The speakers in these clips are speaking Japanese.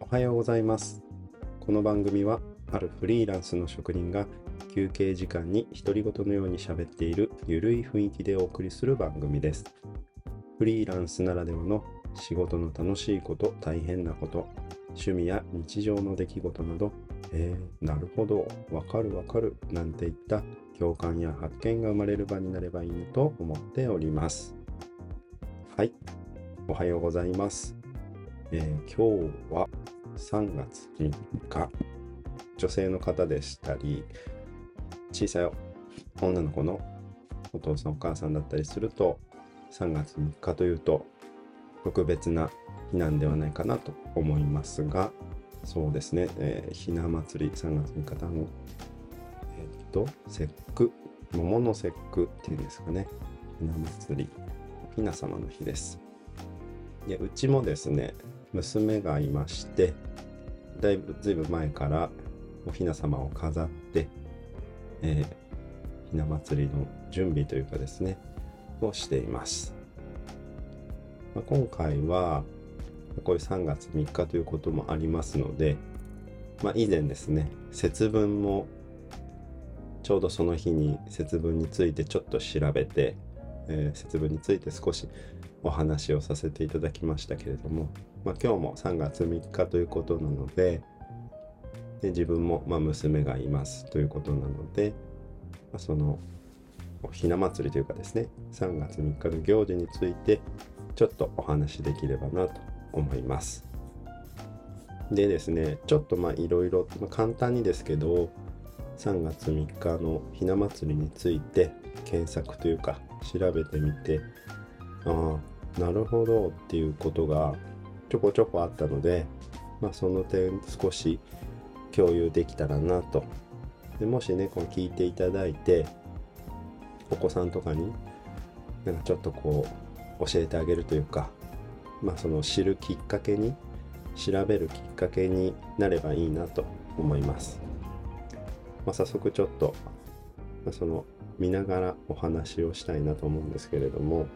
おはようございます。この番組はあるフリーランスの職人が休憩時間に独り言のように喋っているゆるい雰囲気でお送りする番組です。フリーランスならではの仕事の楽しいこと大変なこと趣味や日常の出来事などえー、なるほどわかるわかるなんていった共感や発見が生まれる場になればいいと思っております。はい。おはようございます、えー、今日は3月3日。女性の方でしたり小さい女の子のお父さんお母さんだったりすると3月3日というと特別な日なんではないかなと思いますがそうですね、えー、ひな祭り3月3日のえー、っと節句桃の節句っていうんですかね。ひな祭りひな様の日です。でうちもですね娘がいましてだいぶずいぶん前からおひな様を飾って、えー、ひな祭りの準備というかですねをしています、まあ、今回はこういう3月3日ということもありますので、まあ、以前ですね節分もちょうどその日に節分についてちょっと調べて、えー、節分について少しお話をさせていただきましたけれども、まあ、今日も3月3日ということなのでで自分もま娘がいますということなので、まあ、そのひな祭りというかですね3月3日の行事についてちょっとお話できればなと思います。でですねちょっとまあいろいろ簡単にですけど3月3日のひな祭りについて検索というか調べてみてああなるほどっていうことがちょこちょこあったので、まあ、その点少し共有できたらなと。でもしねこう聞いていただいてお子さんとかになんかちょっとこう教えてあげるというかまあその知るきっかけに調べるきっかけになればいいなと思います、まあ、早速ちょっと、まあ、その見ながらお話をしたいなと思うんですけれども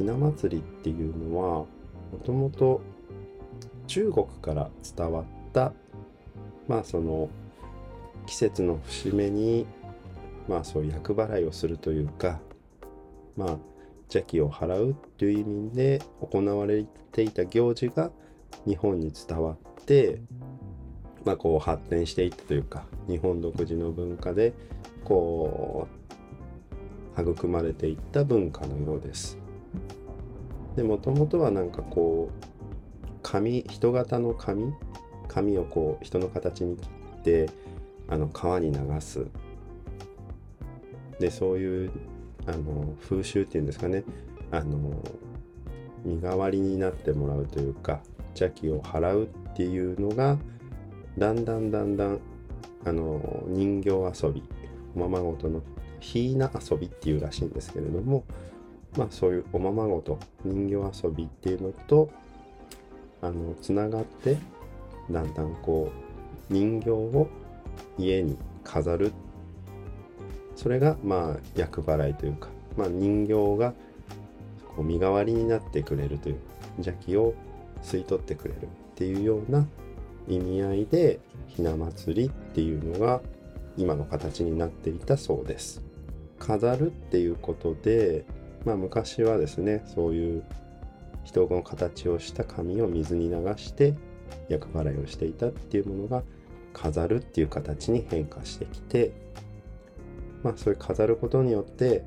ひな祭りっていうのはもともと中国から伝わったまあその季節の節目にまあそういう厄払いをするというかまあ邪気を払うっていう意味で行われていた行事が日本に伝わってまあこう発展していったというか日本独自の文化でこう育まれていった文化のようです。でもともとはなんかこう紙人型の紙？紙をこう人の形に切ってあの川に流す。でそういうあの風習っていうんですかね？あの身代わりになってもらうというか邪気を払うっていうのがだんだんだんだんあの人形遊びおままごとのひいな遊びっていうらしいんですけれどもまあそういうおままごと人形遊びっていうのとあのつながってだんだんこう人形を家に飾るそれがまあ厄払いというか、まあ、人形がこう身代わりになってくれるという邪気を吸い取ってくれるっていうような意味合いでひな祭りっていうのが今の形になっていたそうです。飾るっていうことで、まあ、昔はですねそういう人の形をした紙を水に流して厄払いをしていたっていうものが飾るっていう形に変化してきてまあそういう飾ることによって、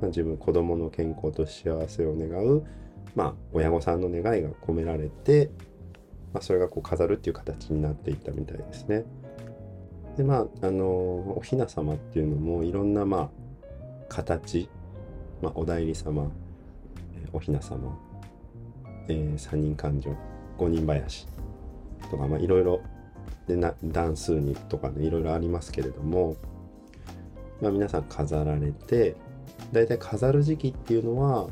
まあ、自分子供の健康と幸せを願うまあ親御さんの願いが込められて、まあ、それがこう飾るっていう形になっていったみたいですね。でまああのお雛様っていうのもいろんなまあ形、まあ、お代理様お雛様、えー、三人勘定五人林とか、まあ、いろいろでな段数にとかねいろいろありますけれども、まあ、皆さん飾られてだいたい飾る時期っていうのは、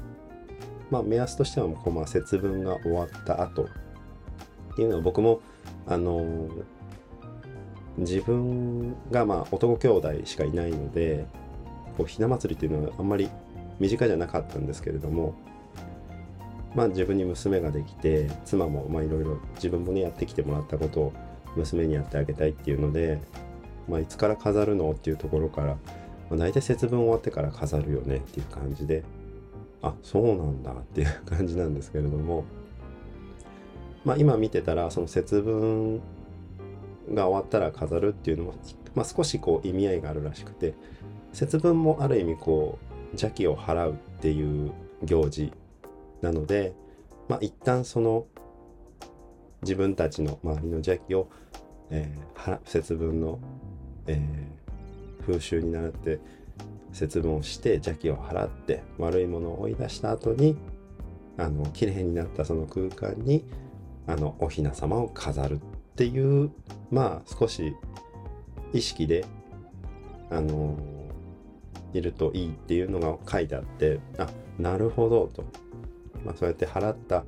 まあ、目安としてはこう、まあ、節分が終わった後っていうのは僕もあのー、自分がまあ男兄弟しかいないのでこうひな祭りっていうのはあんまり身近じゃなかったんですけれどもまあ自分に娘ができて妻もまあいろいろ自分もねやってきてもらったことを娘にやってあげたいっていうので、まあ、いつから飾るのっていうところから、まあ、大体節分終わってから飾るよねっていう感じであそうなんだっていう感じなんですけれどもまあ今見てたらその節分が終わったら飾るっていうのも、まあ、少しこう意味合いがあるらしくて節分もある意味こう邪気を払うっていう行事なので、まあ、一旦その自分たちの周りの邪気を、えー、節分の、えー、風習に倣って節分をして邪気を払って悪いものを追い出した後にあの綺麗になったその空間にあのお雛様を飾るっていうまあ少し意識であのいるといいっていうのが書いてあってあなるほどと、まあ、そうやって払った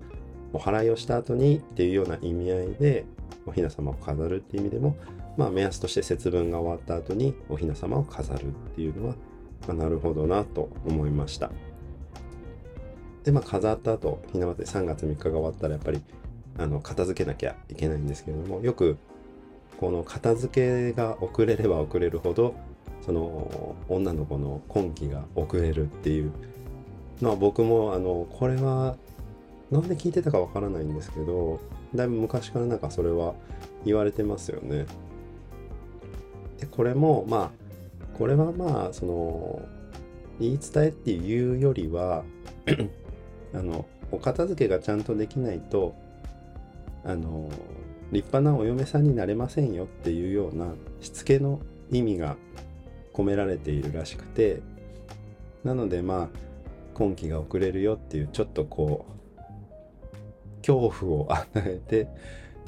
お祓いをした後にっていうような意味合いでお雛様を飾るっていう意味でも、まあ、目安として節分が終わった後にお雛様を飾るっていうのは、まあ、なるほどなと思いました。でまあ飾った後ひな祭り3月3日が終わったらやっぱりあの片付けなきゃいけないんですけれどもよくこの片付けが遅れれば遅れるほどその女の子の婚期が遅れるっていうのは僕もあのこれはなんで聞いてたかわからないんですけどだいぶ昔からなんかそれは言われてますよね。でこれもまあこれはまあその言い伝えっていうよりは あのお片付けがちゃんとできないとあの立派なお嫁さんになれませんよっていうようなしつけの意味が込められているらしくてなのでまあ今期が遅れるよっていうちょっとこう恐怖を与えて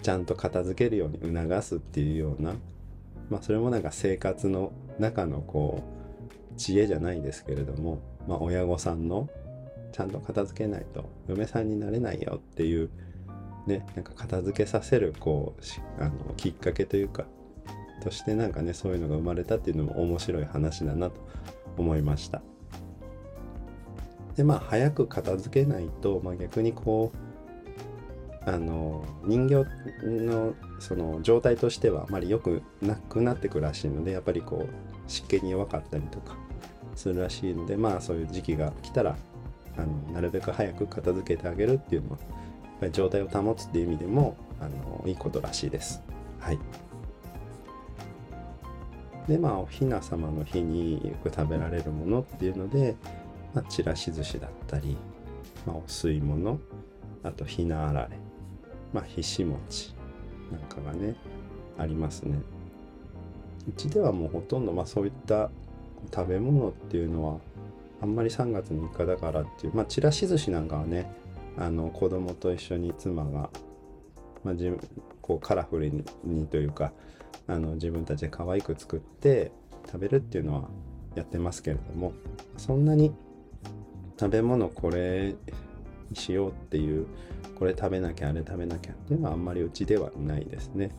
ちゃんと片付けるように促すっていうようなまあそれもなんか生活の中のこう知恵じゃないですけれども、まあ、親御さんのちゃんと片付けないと嫁さんになれないよっていうねなんか片付けさせるこうあのきっかけというかとしてなんかねそういうのが生まれたっていうのも面白い話だなと思いましたでまあ早く片付けないと、まあ、逆にこうあの人形のその状態としてはあまり良くなくなってくるらしいのでやっぱりこう湿気に弱かったりとかするらしいのでまあそういう時期が来たらあのなるべく早く片付けてあげるっていうのはやっぱり状態を保つっていう意味でもあのいいことらしいです。はい。でまあお雛様の日によく食べられるものっていうので、まあ、ちらし寿司だったり、まあ、お吸い物あとひなあられ、まあ、ひし餅なんかがねありますね。うちではもうほとんど、まあ、そういった食べ物っていうのはあんまり3月3日だからっていうまあちらし寿司なんかはねあの子供と一緒に妻が、まあ、じこうカラフルにというかあの自分たちで可愛く作って食べるっていうのはやってますけれどもそんなに食べ物これにしようっていうこれ食べなきゃあれ食べなきゃっていうのはあんまりうちではないですね。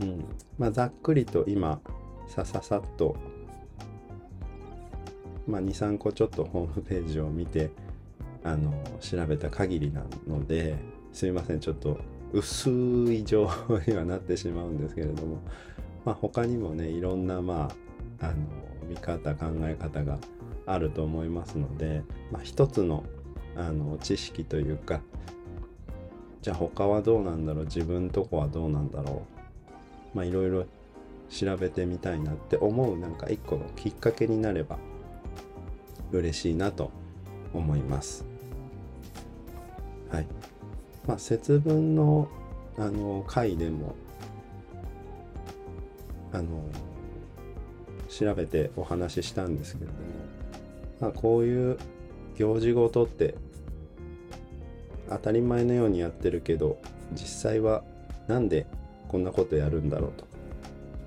うんまあ、ざっくりと今さささっと、まあ、23個ちょっとホームページを見てあの調べた限りなのですいませんちょっと薄い情報にはなってしまうんですけれども、まあ、他にもねいろんな、まあ、あの見方考え方があると思いますので、まあ、一つのあの知識というかじゃあ他はどうなんだろう自分とこはどうなんだろうまあいろいろ調べてみたいなって思うなんか一個のきっかけになれば嬉しいなと思います。まあ、節分のあの回でもあの調べてお話ししたんですけれども、まあ、こういう行事ごとって当たり前のようにやってるけど実際は何でこんなことやるんだろうと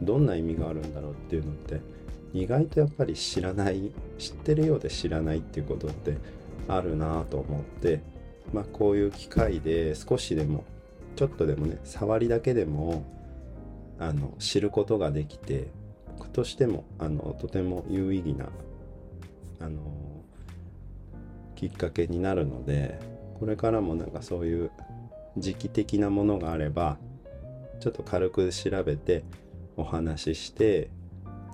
どんな意味があるんだろうっていうのって意外とやっぱり知らない知ってるようで知らないっていうことってあるなと思ってまあ、こういう機会で少しでもちょっとでもね触りだけでもあの知ることができて僕としてもあのとても有意義なあのきっかけになるのでこれからもなんかそういう時期的なものがあればちょっと軽く調べてお話しして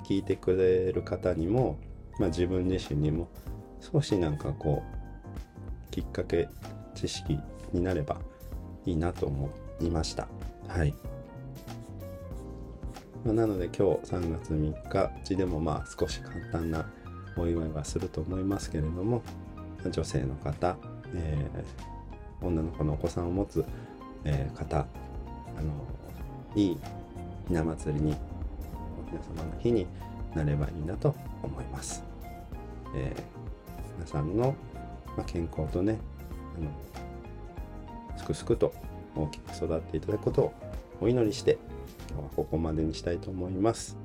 聞いてくれる方にも、まあ、自分自身にも少しなんかこうきっかけ知識になればいいなと思いましたはいまあ、なので今日3月3日うちでもまあ少し簡単なお祝いはすると思いますけれども女性の方、えー、女の子のお子さんを持つ、えー、方あのいいひな祭りに皆様の日になればいいなと思います。えー、皆さんの、ま、健康とねあのすくすくと大きく育っていただくことをお祈りして今日はここまでにしたいと思います。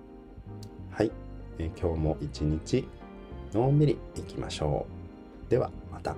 はい、えー、今日も一日のんびりいきましょう。ではまた。